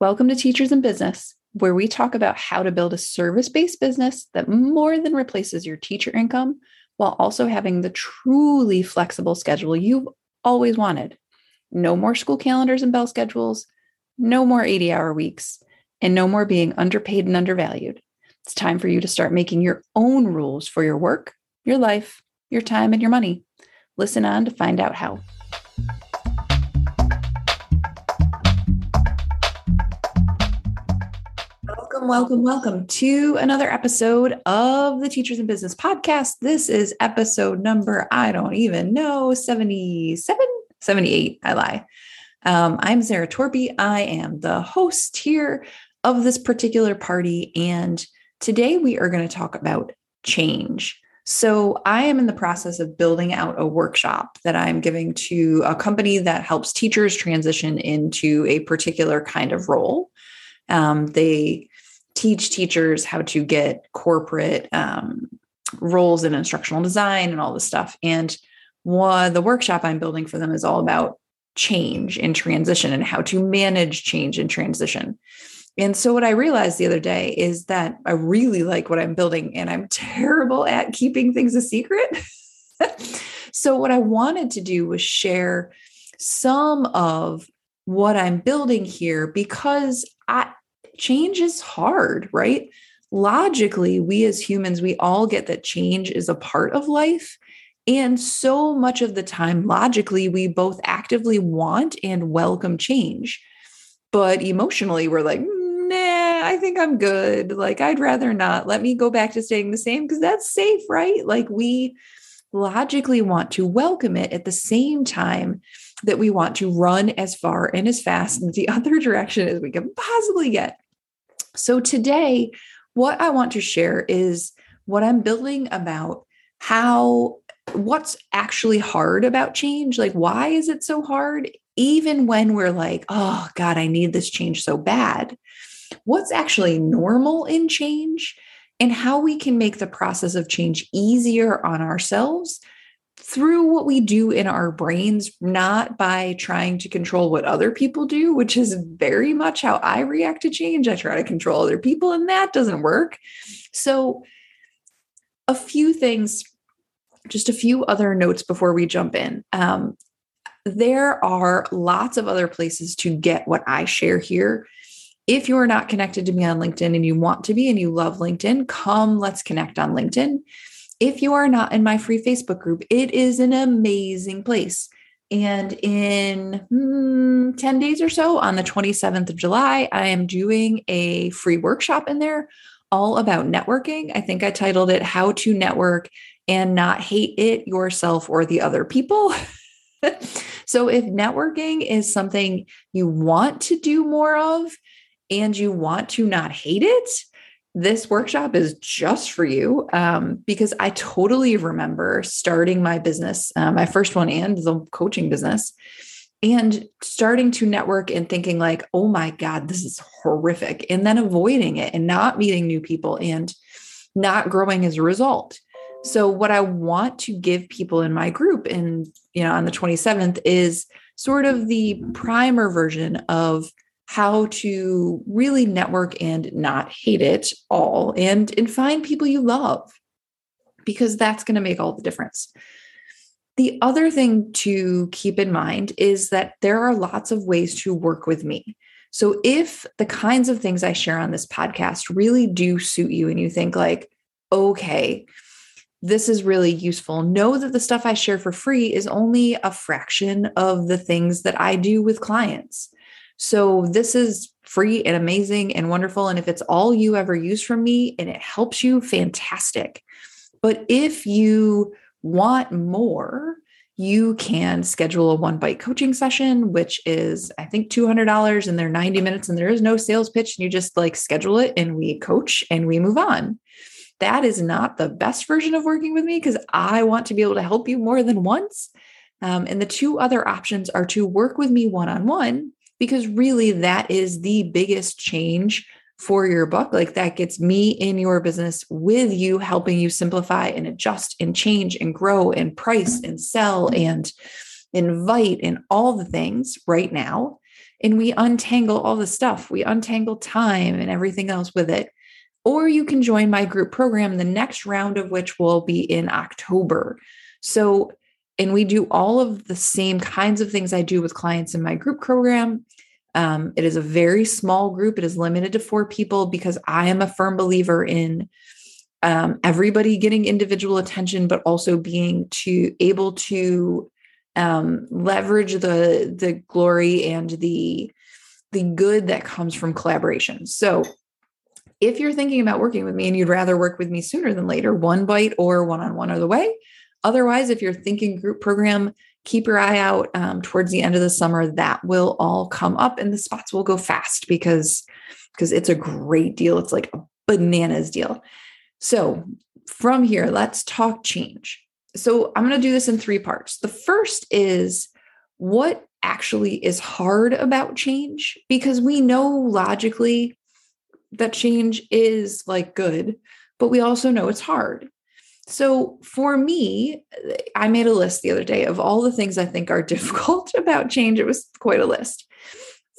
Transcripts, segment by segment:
Welcome to Teachers in Business, where we talk about how to build a service based business that more than replaces your teacher income while also having the truly flexible schedule you've always wanted. No more school calendars and bell schedules, no more 80 hour weeks, and no more being underpaid and undervalued. It's time for you to start making your own rules for your work, your life, your time, and your money. Listen on to find out how. Welcome, welcome, to another episode of the Teachers in Business podcast. This is episode number, I don't even know, 77, 78. I lie. Um, I'm Sarah Torpy. I am the host here of this particular party. And today we are going to talk about change. So, I am in the process of building out a workshop that I'm giving to a company that helps teachers transition into a particular kind of role. Um, they teach teachers how to get corporate um, roles in instructional design and all this stuff. And one, the workshop I'm building for them is all about change and transition and how to manage change and transition. And so, what I realized the other day is that I really like what I'm building, and I'm terrible at keeping things a secret. so, what I wanted to do was share some of what I'm building here because I, change is hard, right? Logically, we as humans, we all get that change is a part of life. And so much of the time, logically, we both actively want and welcome change. But emotionally, we're like, nah, I think I'm good. Like, I'd rather not. Let me go back to staying the same because that's safe, right? Like, we logically want to welcome it at the same time that we want to run as far and as fast in the other direction as we can possibly get. So today, what I want to share is what I'm building about how what's actually hard about change. Like, why is it so hard? Even when we're like, oh God, I need this change so bad. What's actually normal in change and how we can make the process of change easier on ourselves through what we do in our brains, not by trying to control what other people do, which is very much how I react to change. I try to control other people, and that doesn't work. So, a few things, just a few other notes before we jump in. Um, there are lots of other places to get what I share here. If you are not connected to me on LinkedIn and you want to be and you love LinkedIn, come let's connect on LinkedIn. If you are not in my free Facebook group, it is an amazing place. And in hmm, 10 days or so, on the 27th of July, I am doing a free workshop in there all about networking. I think I titled it How to Network and Not Hate It Yourself or the Other People. so, if networking is something you want to do more of and you want to not hate it, this workshop is just for you um, because I totally remember starting my business, uh, my first one and the coaching business, and starting to network and thinking, like, oh my God, this is horrific. And then avoiding it and not meeting new people and not growing as a result. So, what I want to give people in my group, and you know, on the 27th, is sort of the primer version of how to really network and not hate it all and and find people you love because that's going to make all the difference. The other thing to keep in mind is that there are lots of ways to work with me. So if the kinds of things I share on this podcast really do suit you and you think like, okay, this is really useful. Know that the stuff I share for free is only a fraction of the things that I do with clients. So this is free and amazing and wonderful. And if it's all you ever use from me and it helps you, fantastic. But if you want more, you can schedule a one bite coaching session, which is, I think, $200 and they're 90 minutes and there is no sales pitch. And you just like schedule it and we coach and we move on. That is not the best version of working with me because I want to be able to help you more than once. Um, and the two other options are to work with me one on one because really that is the biggest change for your book. Like that gets me in your business with you, helping you simplify and adjust and change and grow and price and sell and invite and all the things right now. And we untangle all the stuff, we untangle time and everything else with it. Or you can join my group program, the next round of which will be in October. So, and we do all of the same kinds of things I do with clients in my group program. Um, it is a very small group, it is limited to four people because I am a firm believer in um, everybody getting individual attention, but also being to able to um, leverage the the glory and the the good that comes from collaboration. So, if you're thinking about working with me and you'd rather work with me sooner than later, one bite or one on one are the way. Otherwise, if you're thinking group program, keep your eye out um, towards the end of the summer. That will all come up, and the spots will go fast because because it's a great deal. It's like a bananas deal. So, from here, let's talk change. So, I'm going to do this in three parts. The first is what actually is hard about change because we know logically that change is like good, but we also know it's hard. So for me, I made a list the other day of all the things I think are difficult about change. It was quite a list.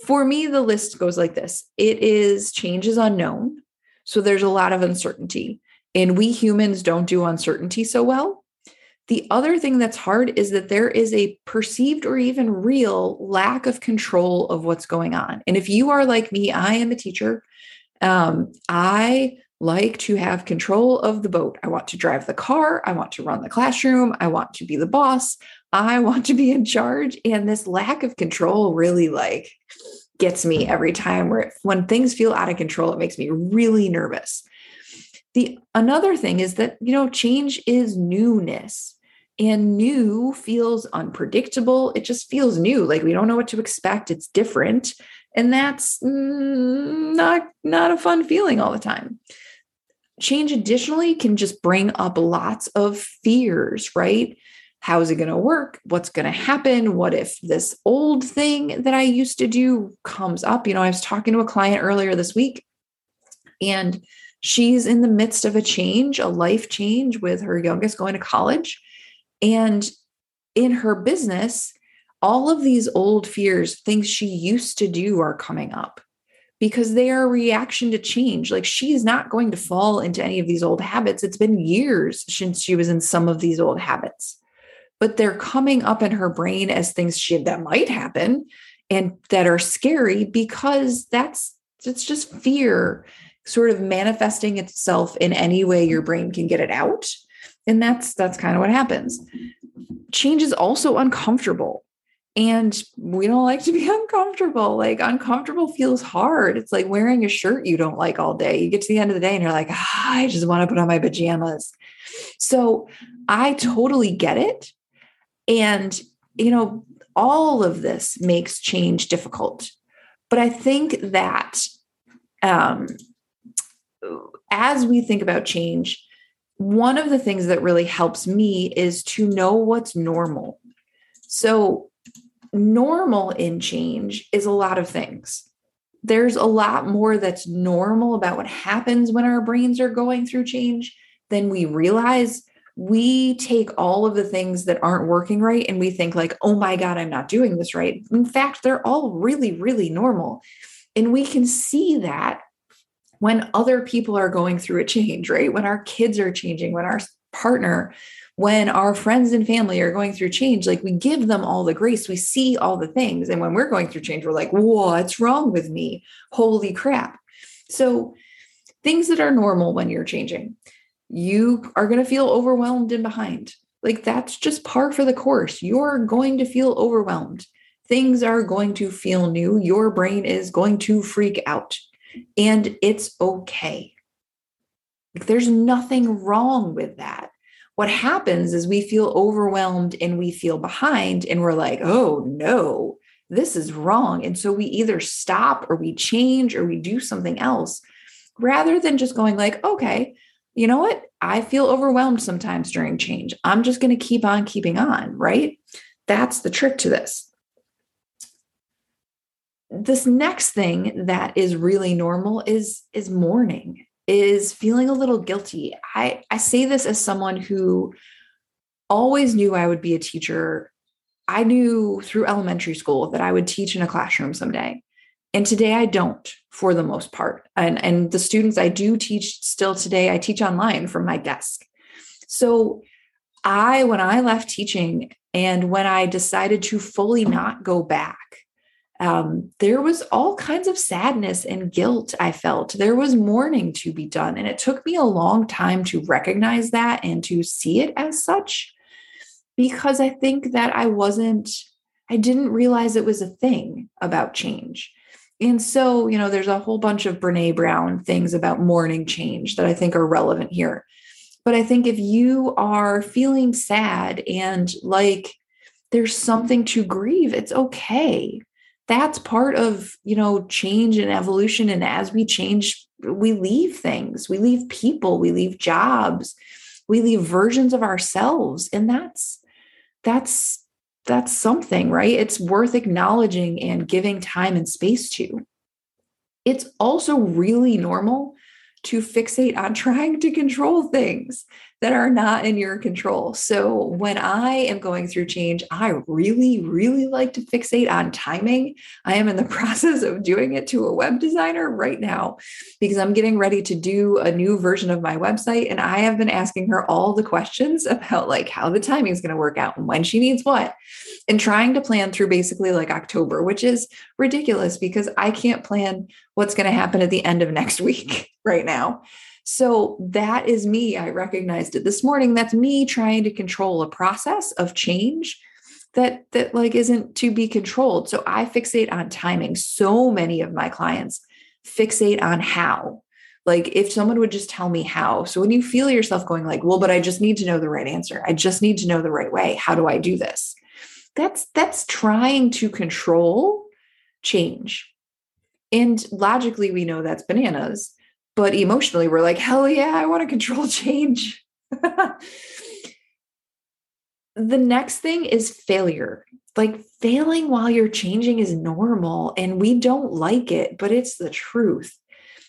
For me, the list goes like this it is change is unknown. So there's a lot of uncertainty. And we humans don't do uncertainty so well. The other thing that's hard is that there is a perceived or even real lack of control of what's going on. And if you are like me, I am a teacher. Um, I like to have control of the boat. I want to drive the car. I want to run the classroom. I want to be the boss. I want to be in charge. And this lack of control really like gets me every time where when things feel out of control, it makes me really nervous. The another thing is that, you know, change is newness and new feels unpredictable. It just feels new. Like we don't know what to expect. It's different. And that's mm, not not a fun feeling all the time. Change additionally can just bring up lots of fears, right? How's it going to work? What's going to happen? What if this old thing that I used to do comes up? You know, I was talking to a client earlier this week and she's in the midst of a change, a life change with her youngest going to college. And in her business, all of these old fears, things she used to do, are coming up because they are a reaction to change. Like she is not going to fall into any of these old habits. It's been years since she was in some of these old habits, but they're coming up in her brain as things she, that might happen and that are scary because that's it's just fear sort of manifesting itself in any way your brain can get it out and that's that's kind of what happens change is also uncomfortable and we don't like to be uncomfortable. Like uncomfortable feels hard. It's like wearing a shirt you don't like all day. You get to the end of the day and you're like, ah, I just want to put on my pajamas. So I totally get it. And, you know, all of this makes change difficult. But I think that um, as we think about change, one of the things that really helps me is to know what's normal. So normal in change is a lot of things. There's a lot more that's normal about what happens when our brains are going through change than we realize. We take all of the things that aren't working right and we think, like, oh my God, I'm not doing this right. In fact, they're all really, really normal. And we can see that when other people are going through a change, right? When our kids are changing, when our partner when our friends and family are going through change, like we give them all the grace, we see all the things. And when we're going through change, we're like, what's wrong with me? Holy crap. So, things that are normal when you're changing, you are going to feel overwhelmed and behind. Like that's just par for the course. You're going to feel overwhelmed. Things are going to feel new. Your brain is going to freak out, and it's okay. There's nothing wrong with that what happens is we feel overwhelmed and we feel behind and we're like, oh no, this is wrong. And so we either stop or we change or we do something else rather than just going like, okay, you know what? I feel overwhelmed sometimes during change. I'm just going to keep on keeping on, right? That's the trick to this. This next thing that is really normal is is mourning is feeling a little guilty. I, I say this as someone who always knew I would be a teacher. I knew through elementary school that I would teach in a classroom someday. And today I don't for the most part. And, and the students I do teach still today, I teach online from my desk. So I, when I left teaching and when I decided to fully not go back, um, there was all kinds of sadness and guilt I felt. There was mourning to be done. And it took me a long time to recognize that and to see it as such because I think that I wasn't, I didn't realize it was a thing about change. And so, you know, there's a whole bunch of Brene Brown things about mourning change that I think are relevant here. But I think if you are feeling sad and like there's something to grieve, it's okay that's part of you know change and evolution and as we change we leave things. We leave people we leave jobs we leave versions of ourselves and that's that's that's something right? It's worth acknowledging and giving time and space to. It's also really normal to fixate on trying to control things that are not in your control. So when I am going through change, I really, really like to fixate on timing. I am in the process of doing it to a web designer right now because I'm getting ready to do a new version of my website. And I have been asking her all the questions about like how the timing is going to work out and when she needs what and trying to plan through basically like October, which is ridiculous because I can't plan what's going to happen at the end of next week right now. So that is me. I recognized it this morning. That's me trying to control a process of change that that like isn't to be controlled. So I fixate on timing. So many of my clients fixate on how. Like if someone would just tell me how. So when you feel yourself going like, "Well, but I just need to know the right answer. I just need to know the right way. How do I do this?" That's that's trying to control change. And logically we know that's bananas but emotionally we're like hell yeah i want to control change. The next thing is failure. Like failing while you're changing is normal and we don't like it but it's the truth.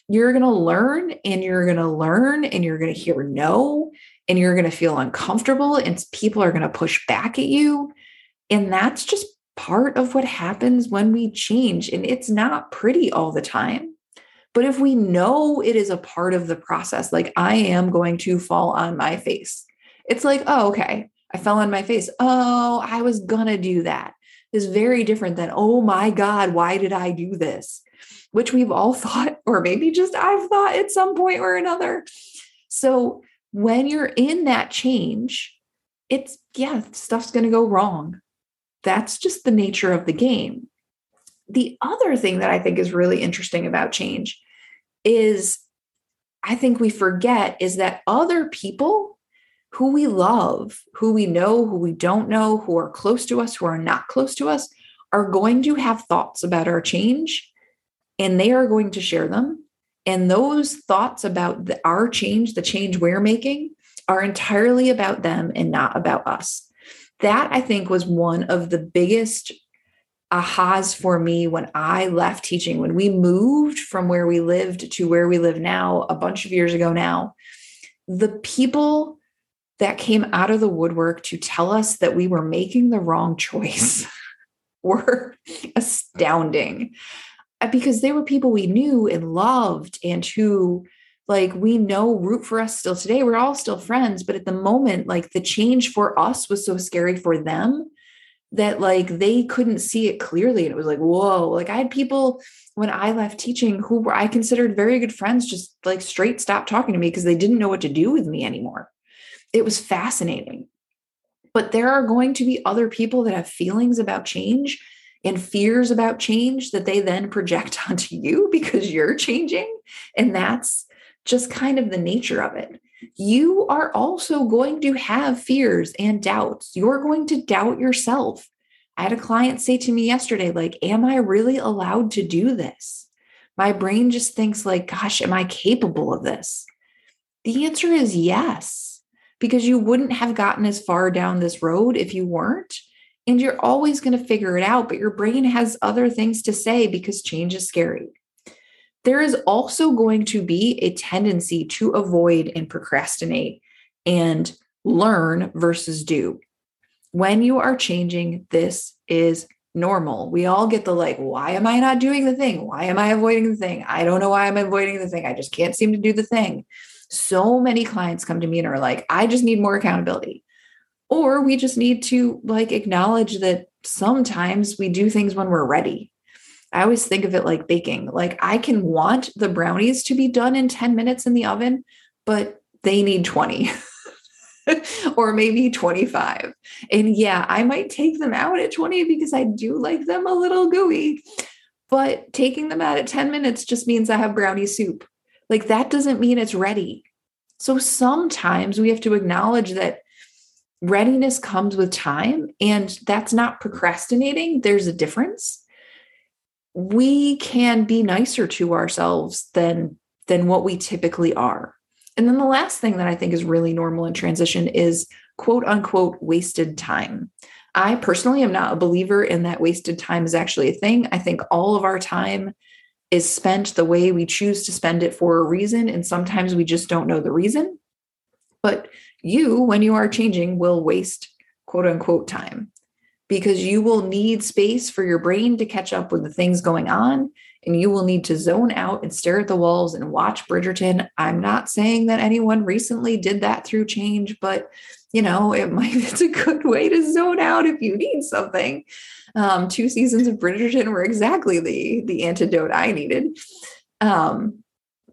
You're going to learn and you're going to learn and you're going to hear no and you're going to feel uncomfortable and people are going to push back at you and that's just part of what happens when we change and it's not pretty all the time but if we know it is a part of the process, like I am going to fall on my face, it's like, oh, okay, I fell on my face. Oh, I was going to do that. Is very different than, oh my God, why did I do this? Which we've all thought, or maybe just I've thought at some point or another. So when you're in that change, it's, yeah, stuff's going to go wrong. That's just the nature of the game. The other thing that I think is really interesting about change is I think we forget is that other people who we love, who we know, who we don't know, who are close to us, who are not close to us, are going to have thoughts about our change and they are going to share them. And those thoughts about the, our change, the change we're making, are entirely about them and not about us. That I think was one of the biggest ahas for me when I left teaching, when we moved from where we lived to where we live now, a bunch of years ago now, the people that came out of the woodwork to tell us that we were making the wrong choice were astounding. Uh, because they were people we knew and loved and who like we know root for us still today. We're all still friends but at the moment like the change for us was so scary for them that like they couldn't see it clearly and it was like whoa. Like i had people when i left teaching who were i considered very good friends just like straight stop talking to me because they didn't know what to do with me anymore. It was fascinating. But there are going to be other people that have feelings about change and fears about change that they then project onto you because you're changing and that's just kind of the nature of it you are also going to have fears and doubts. You're going to doubt yourself. I had a client say to me yesterday, like, am I really allowed to do this? My brain just thinks, like, gosh, am I capable of this? The answer is yes, because you wouldn't have gotten as far down this road if you weren't. And you're always going to figure it out, but your brain has other things to say because change is scary there is also going to be a tendency to avoid and procrastinate and learn versus do. when you are changing, this is normal. We all get the like, why am I not doing the thing? Why am I avoiding the thing? I don't know why I'm avoiding the thing. I just can't seem to do the thing. So many clients come to me and are like, I just need more accountability. Or we just need to like acknowledge that sometimes we do things when we're ready. I always think of it like baking. Like I can want the brownies to be done in 10 minutes in the oven, but they need 20. or maybe 25. And yeah, I might take them out at 20 because I do like them a little gooey. But taking them out at 10 minutes just means I have brownie soup. Like that doesn't mean it's ready. So sometimes we have to acknowledge that readiness comes with time and that's not procrastinating. There's a difference. We can be nicer to ourselves than than what we typically are. And then the last thing that I think is really normal in transition is quote unquote wasted time. I personally am not a believer in that wasted time is actually a thing. I think all of our time is spent the way we choose to spend it for a reason. And sometimes we just don't know the reason. But you, when you are changing, will waste quote unquote time because you will need space for your brain to catch up with the things going on and you will need to zone out and stare at the walls and watch Bridgerton. I'm not saying that anyone recently did that through change, but you know, it might it's a good way to zone out if you need something. Um, two seasons of Bridgerton were exactly the the antidote I needed. Um,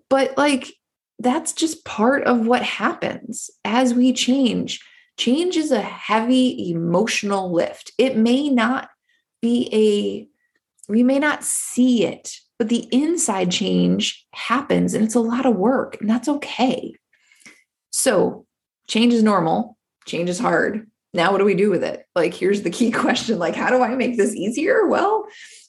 but like that's just part of what happens as we change. Change is a heavy emotional lift. It may not be a we may not see it, but the inside change happens and it's a lot of work, and that's okay. So, change is normal, change is hard. Now, what do we do with it? Like, here's the key question like, how do I make this easier? Well,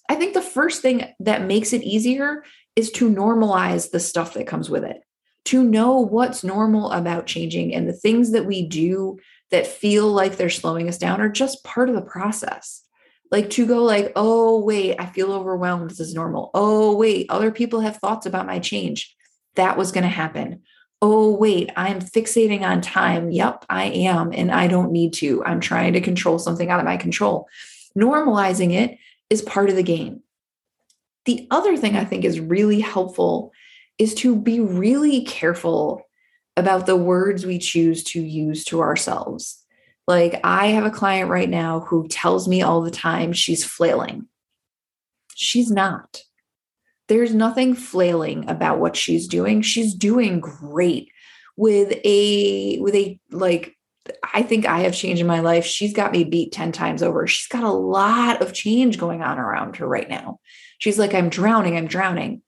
I think the first thing that makes it easier is to normalize the stuff that comes with it, to know what's normal about changing and the things that we do that feel like they're slowing us down are just part of the process. Like to go like oh wait i feel overwhelmed. This is normal. Oh wait other people have thoughts about my change. That was going to happen. Oh wait i'm fixating on time. Yep i am and i don't need to. I'm trying to control something out of my control. Normalizing it is part of the game. The other thing i think is really helpful is to be really careful about the words we choose to use to ourselves like, I have a client right now who tells me all the time she's flailing. She's not. There's nothing flailing about what she's doing. She's doing great with a, with a, like, I think I have changed in my life. She's got me beat 10 times over. She's got a lot of change going on around her right now. She's like, I'm drowning, I'm drowning.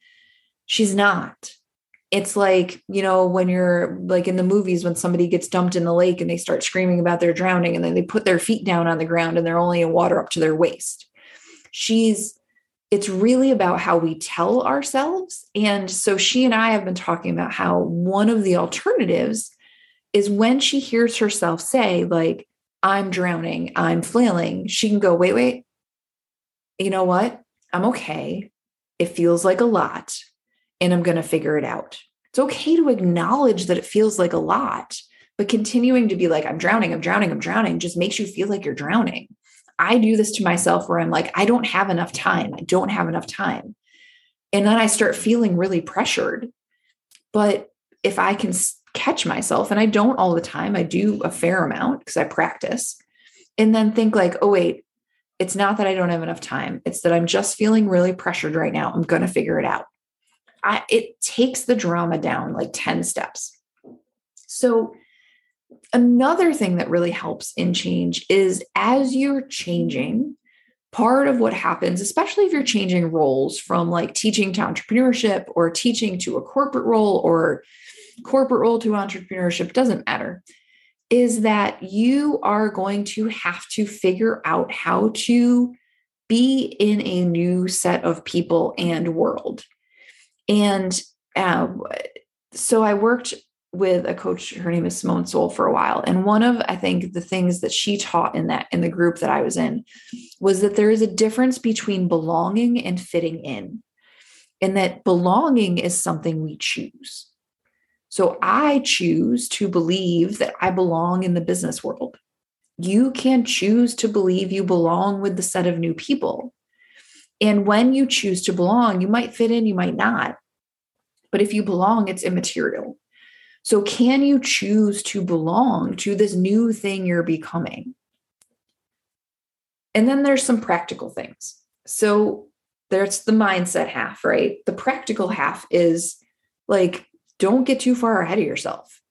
She's not it's like you know when you're like in the movies when somebody gets dumped in the lake and they start screaming about their drowning and then they put their feet down on the ground and they're only in water up to their waist. She's it's really about how we tell ourselves. And so she and i have been talking about how one of the alternatives is when she hears herself say like i'm drowning i'm flailing she can go wait wait. You know what? I'm okay. It feels like a lot and I'm going to figure it out. It's okay to acknowledge that it feels like a lot, but continuing to be like, I'm drowning, I'm drowning, I'm drowning just makes you feel like you're drowning. I do this to myself where I'm like, I don't have enough time. I don't have enough time. And then I start feeling really pressured. But if I can catch myself, and I don't all the time, I do a fair amount because I practice, and then think like, oh, wait, it's not that I don't have enough time. It's that I'm just feeling really pressured right now. I'm going to figure it out. I, it takes the drama down like 10 steps. So, another thing that really helps in change is as you're changing, part of what happens, especially if you're changing roles from like teaching to entrepreneurship or teaching to a corporate role or corporate role to entrepreneurship, doesn't matter, is that you are going to have to figure out how to be in a new set of people and world. And um, so I worked with a coach, her name is Simone Seol for a while. And one of, I think, the things that she taught in that, in the group that I was in, was that there is a difference between belonging and fitting in. And that belonging is something we choose. So I choose to believe that I belong in the business world. You can choose to believe you belong with the set of new people. And when you choose to belong, you might fit in, you might not. But if you belong, it's immaterial. So, can you choose to belong to this new thing you're becoming? And then there's some practical things. So, there's the mindset half, right? The practical half is like, don't get too far ahead of yourself.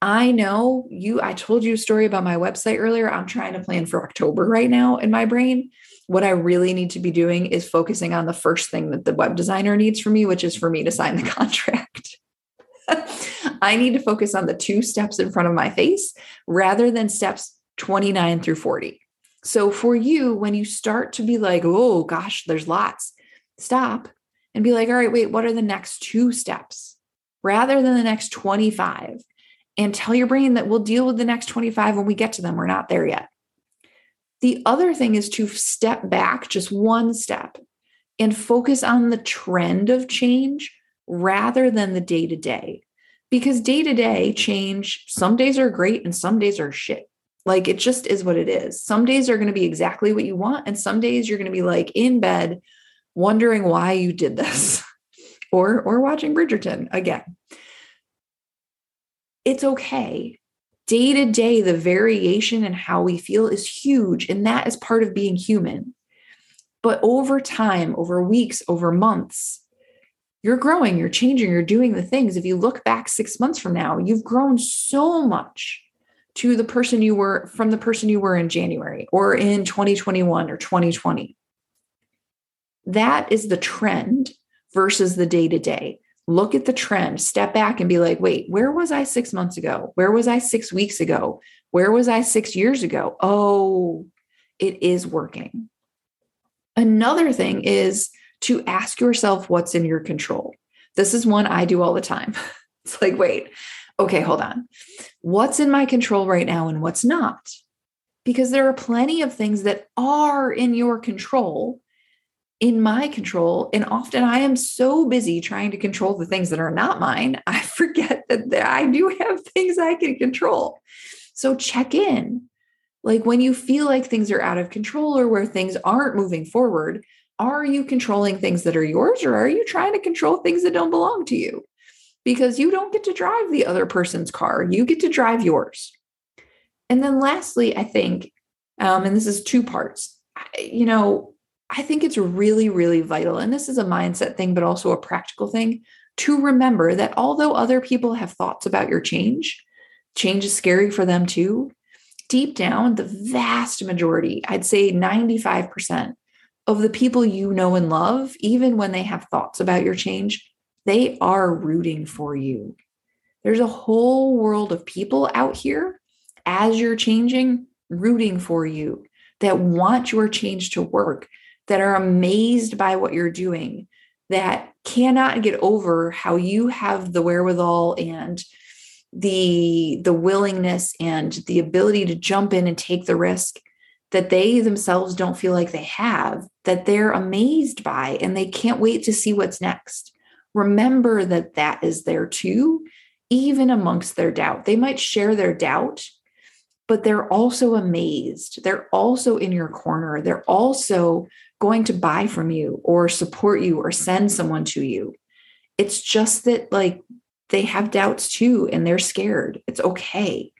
I know you, I told you a story about my website earlier. I'm trying to plan for October right now in my brain. What I really need to be doing is focusing on the first thing that the web designer needs from me, which is for me to sign the contract. I need to focus on the two steps in front of my face rather than steps 29 through 40. So for you, when you start to be like, oh gosh, there's lots, stop and be like, all right, wait, what are the next two steps rather than the next 25? And tell your brain that we'll deal with the next 25 when we get to them. We're not there yet. The other thing is to step back just one step and focus on the trend of change rather than the day to day. Because day to day change, some days are great and some days are shit. Like it just is what it is. Some days are going to be exactly what you want. And some days you're going to be like in bed wondering why you did this or or watching Bridgerton again. It's okay. Day to day, the variation in how we feel is huge. And that is part of being human. But over time, over weeks, over months, you're growing, you're changing, you're doing the things. If you look back six months from now, you've grown so much to the person you were from the person you were in January or in 2021 or 2020. That is the trend versus the day to day. Look at the trend, step back and be like, wait, where was I six months ago? Where was I six weeks ago? Where was I six years ago? Oh, it is working. Another thing is to ask yourself what's in your control. This is one I do all the time. It's like, wait, okay, hold on. What's in my control right now and what's not? Because there are plenty of things that are in your control, in my control. And often I am so busy trying to control the things that are not mine, I forget that I do have things I can control. So check in. Like when you feel like things are out of control or where things aren't moving forward, are you controlling things that are yours or are you trying to control things that don't belong to you? Because you don't get to drive the other person's car, you get to drive yours. And then lastly, I think, um, and this is two parts, you know, I think it's really, really vital. And this is a mindset thing, but also a practical thing to remember that although other people have thoughts about your change, change is scary for them too. Deep down, the vast majority, I'd say 95%, of the people you know and love, even when they have thoughts about your change, they are rooting for you. There's a whole world of people out here as you're changing, rooting for you, that want your change to work, that are amazed by what you're doing, that cannot get over how you have the wherewithal and the the willingness and the ability to jump in and take the risk that they themselves don't feel like they have, that they're amazed by, and they can't wait to see what's next. Remember that that is there too, even amongst their doubt. They might share their doubt, but they're also amazed. They're also in your corner. They're also going to buy from you or support you or send someone to you. It's just that, like, they have doubts too and they're scared. It's okay.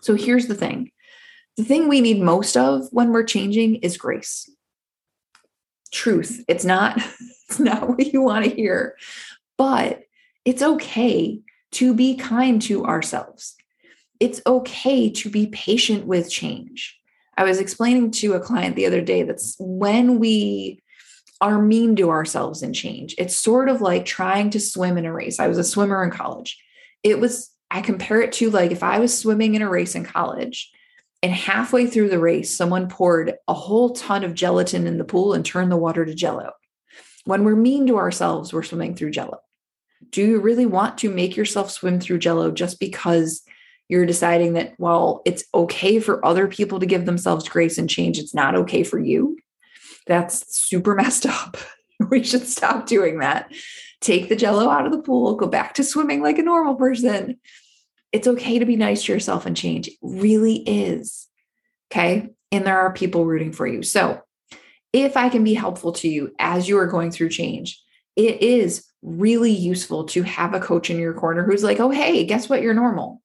So here's the thing the thing we need most of when we're changing is grace. Truth. It's not it's not what you want to hear. But it's okay to be kind to ourselves. It's okay to be patient with change. I was explaining to a client the other day that's when we are mean to ourselves in change, it's sort of like trying to swim in a race. I was a swimmer in college. It was, I compare it to like if I was swimming in a race in college and halfway through the race, someone poured a whole ton of gelatin in the pool and turned the water to jello. When we're mean to ourselves, we're swimming through jello. Do you really want to make yourself swim through jello just because you're deciding that, well, it's okay for other people to give themselves grace and change? It's not okay for you. That's super messed up. we should stop doing that. Take the jello out of the pool, go back to swimming like a normal person it's okay to be nice to yourself and change. It really is. Okay. And there are people rooting for you. So if I can be helpful to you as you are going through change, it is really useful to have a coach in your corner who's like, oh, hey, guess what? You're normal.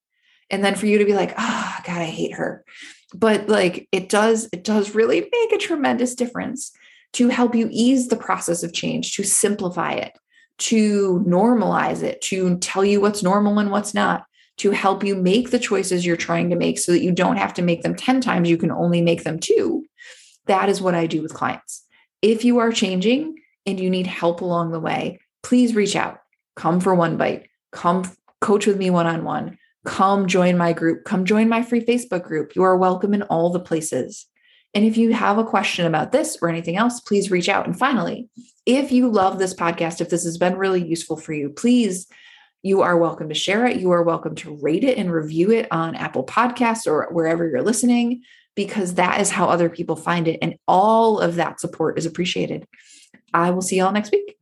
And then for you to be like, oh, God, I hate her. But like it does, it does really make a tremendous difference to help you ease the process of change, to simplify it, to normalize it, to tell you what's normal and what's not, to help you make the choices you're trying to make so that you don't have to make them 10 times, you can only make them two. That is what I do with clients. If you are changing and you need help along the way, please reach out. Come for one bite. Come coach with me one on one. Come join my group. Come join my free Facebook group. You are welcome in all the places. And if you have a question about this or anything else, please reach out. And finally, if you love this podcast, if this has been really useful for you, please, you are welcome to share it. You are welcome to rate it and review it on Apple Podcasts or wherever you're listening, because that is how other people find it. And all of that support is appreciated. I will see y'all next week.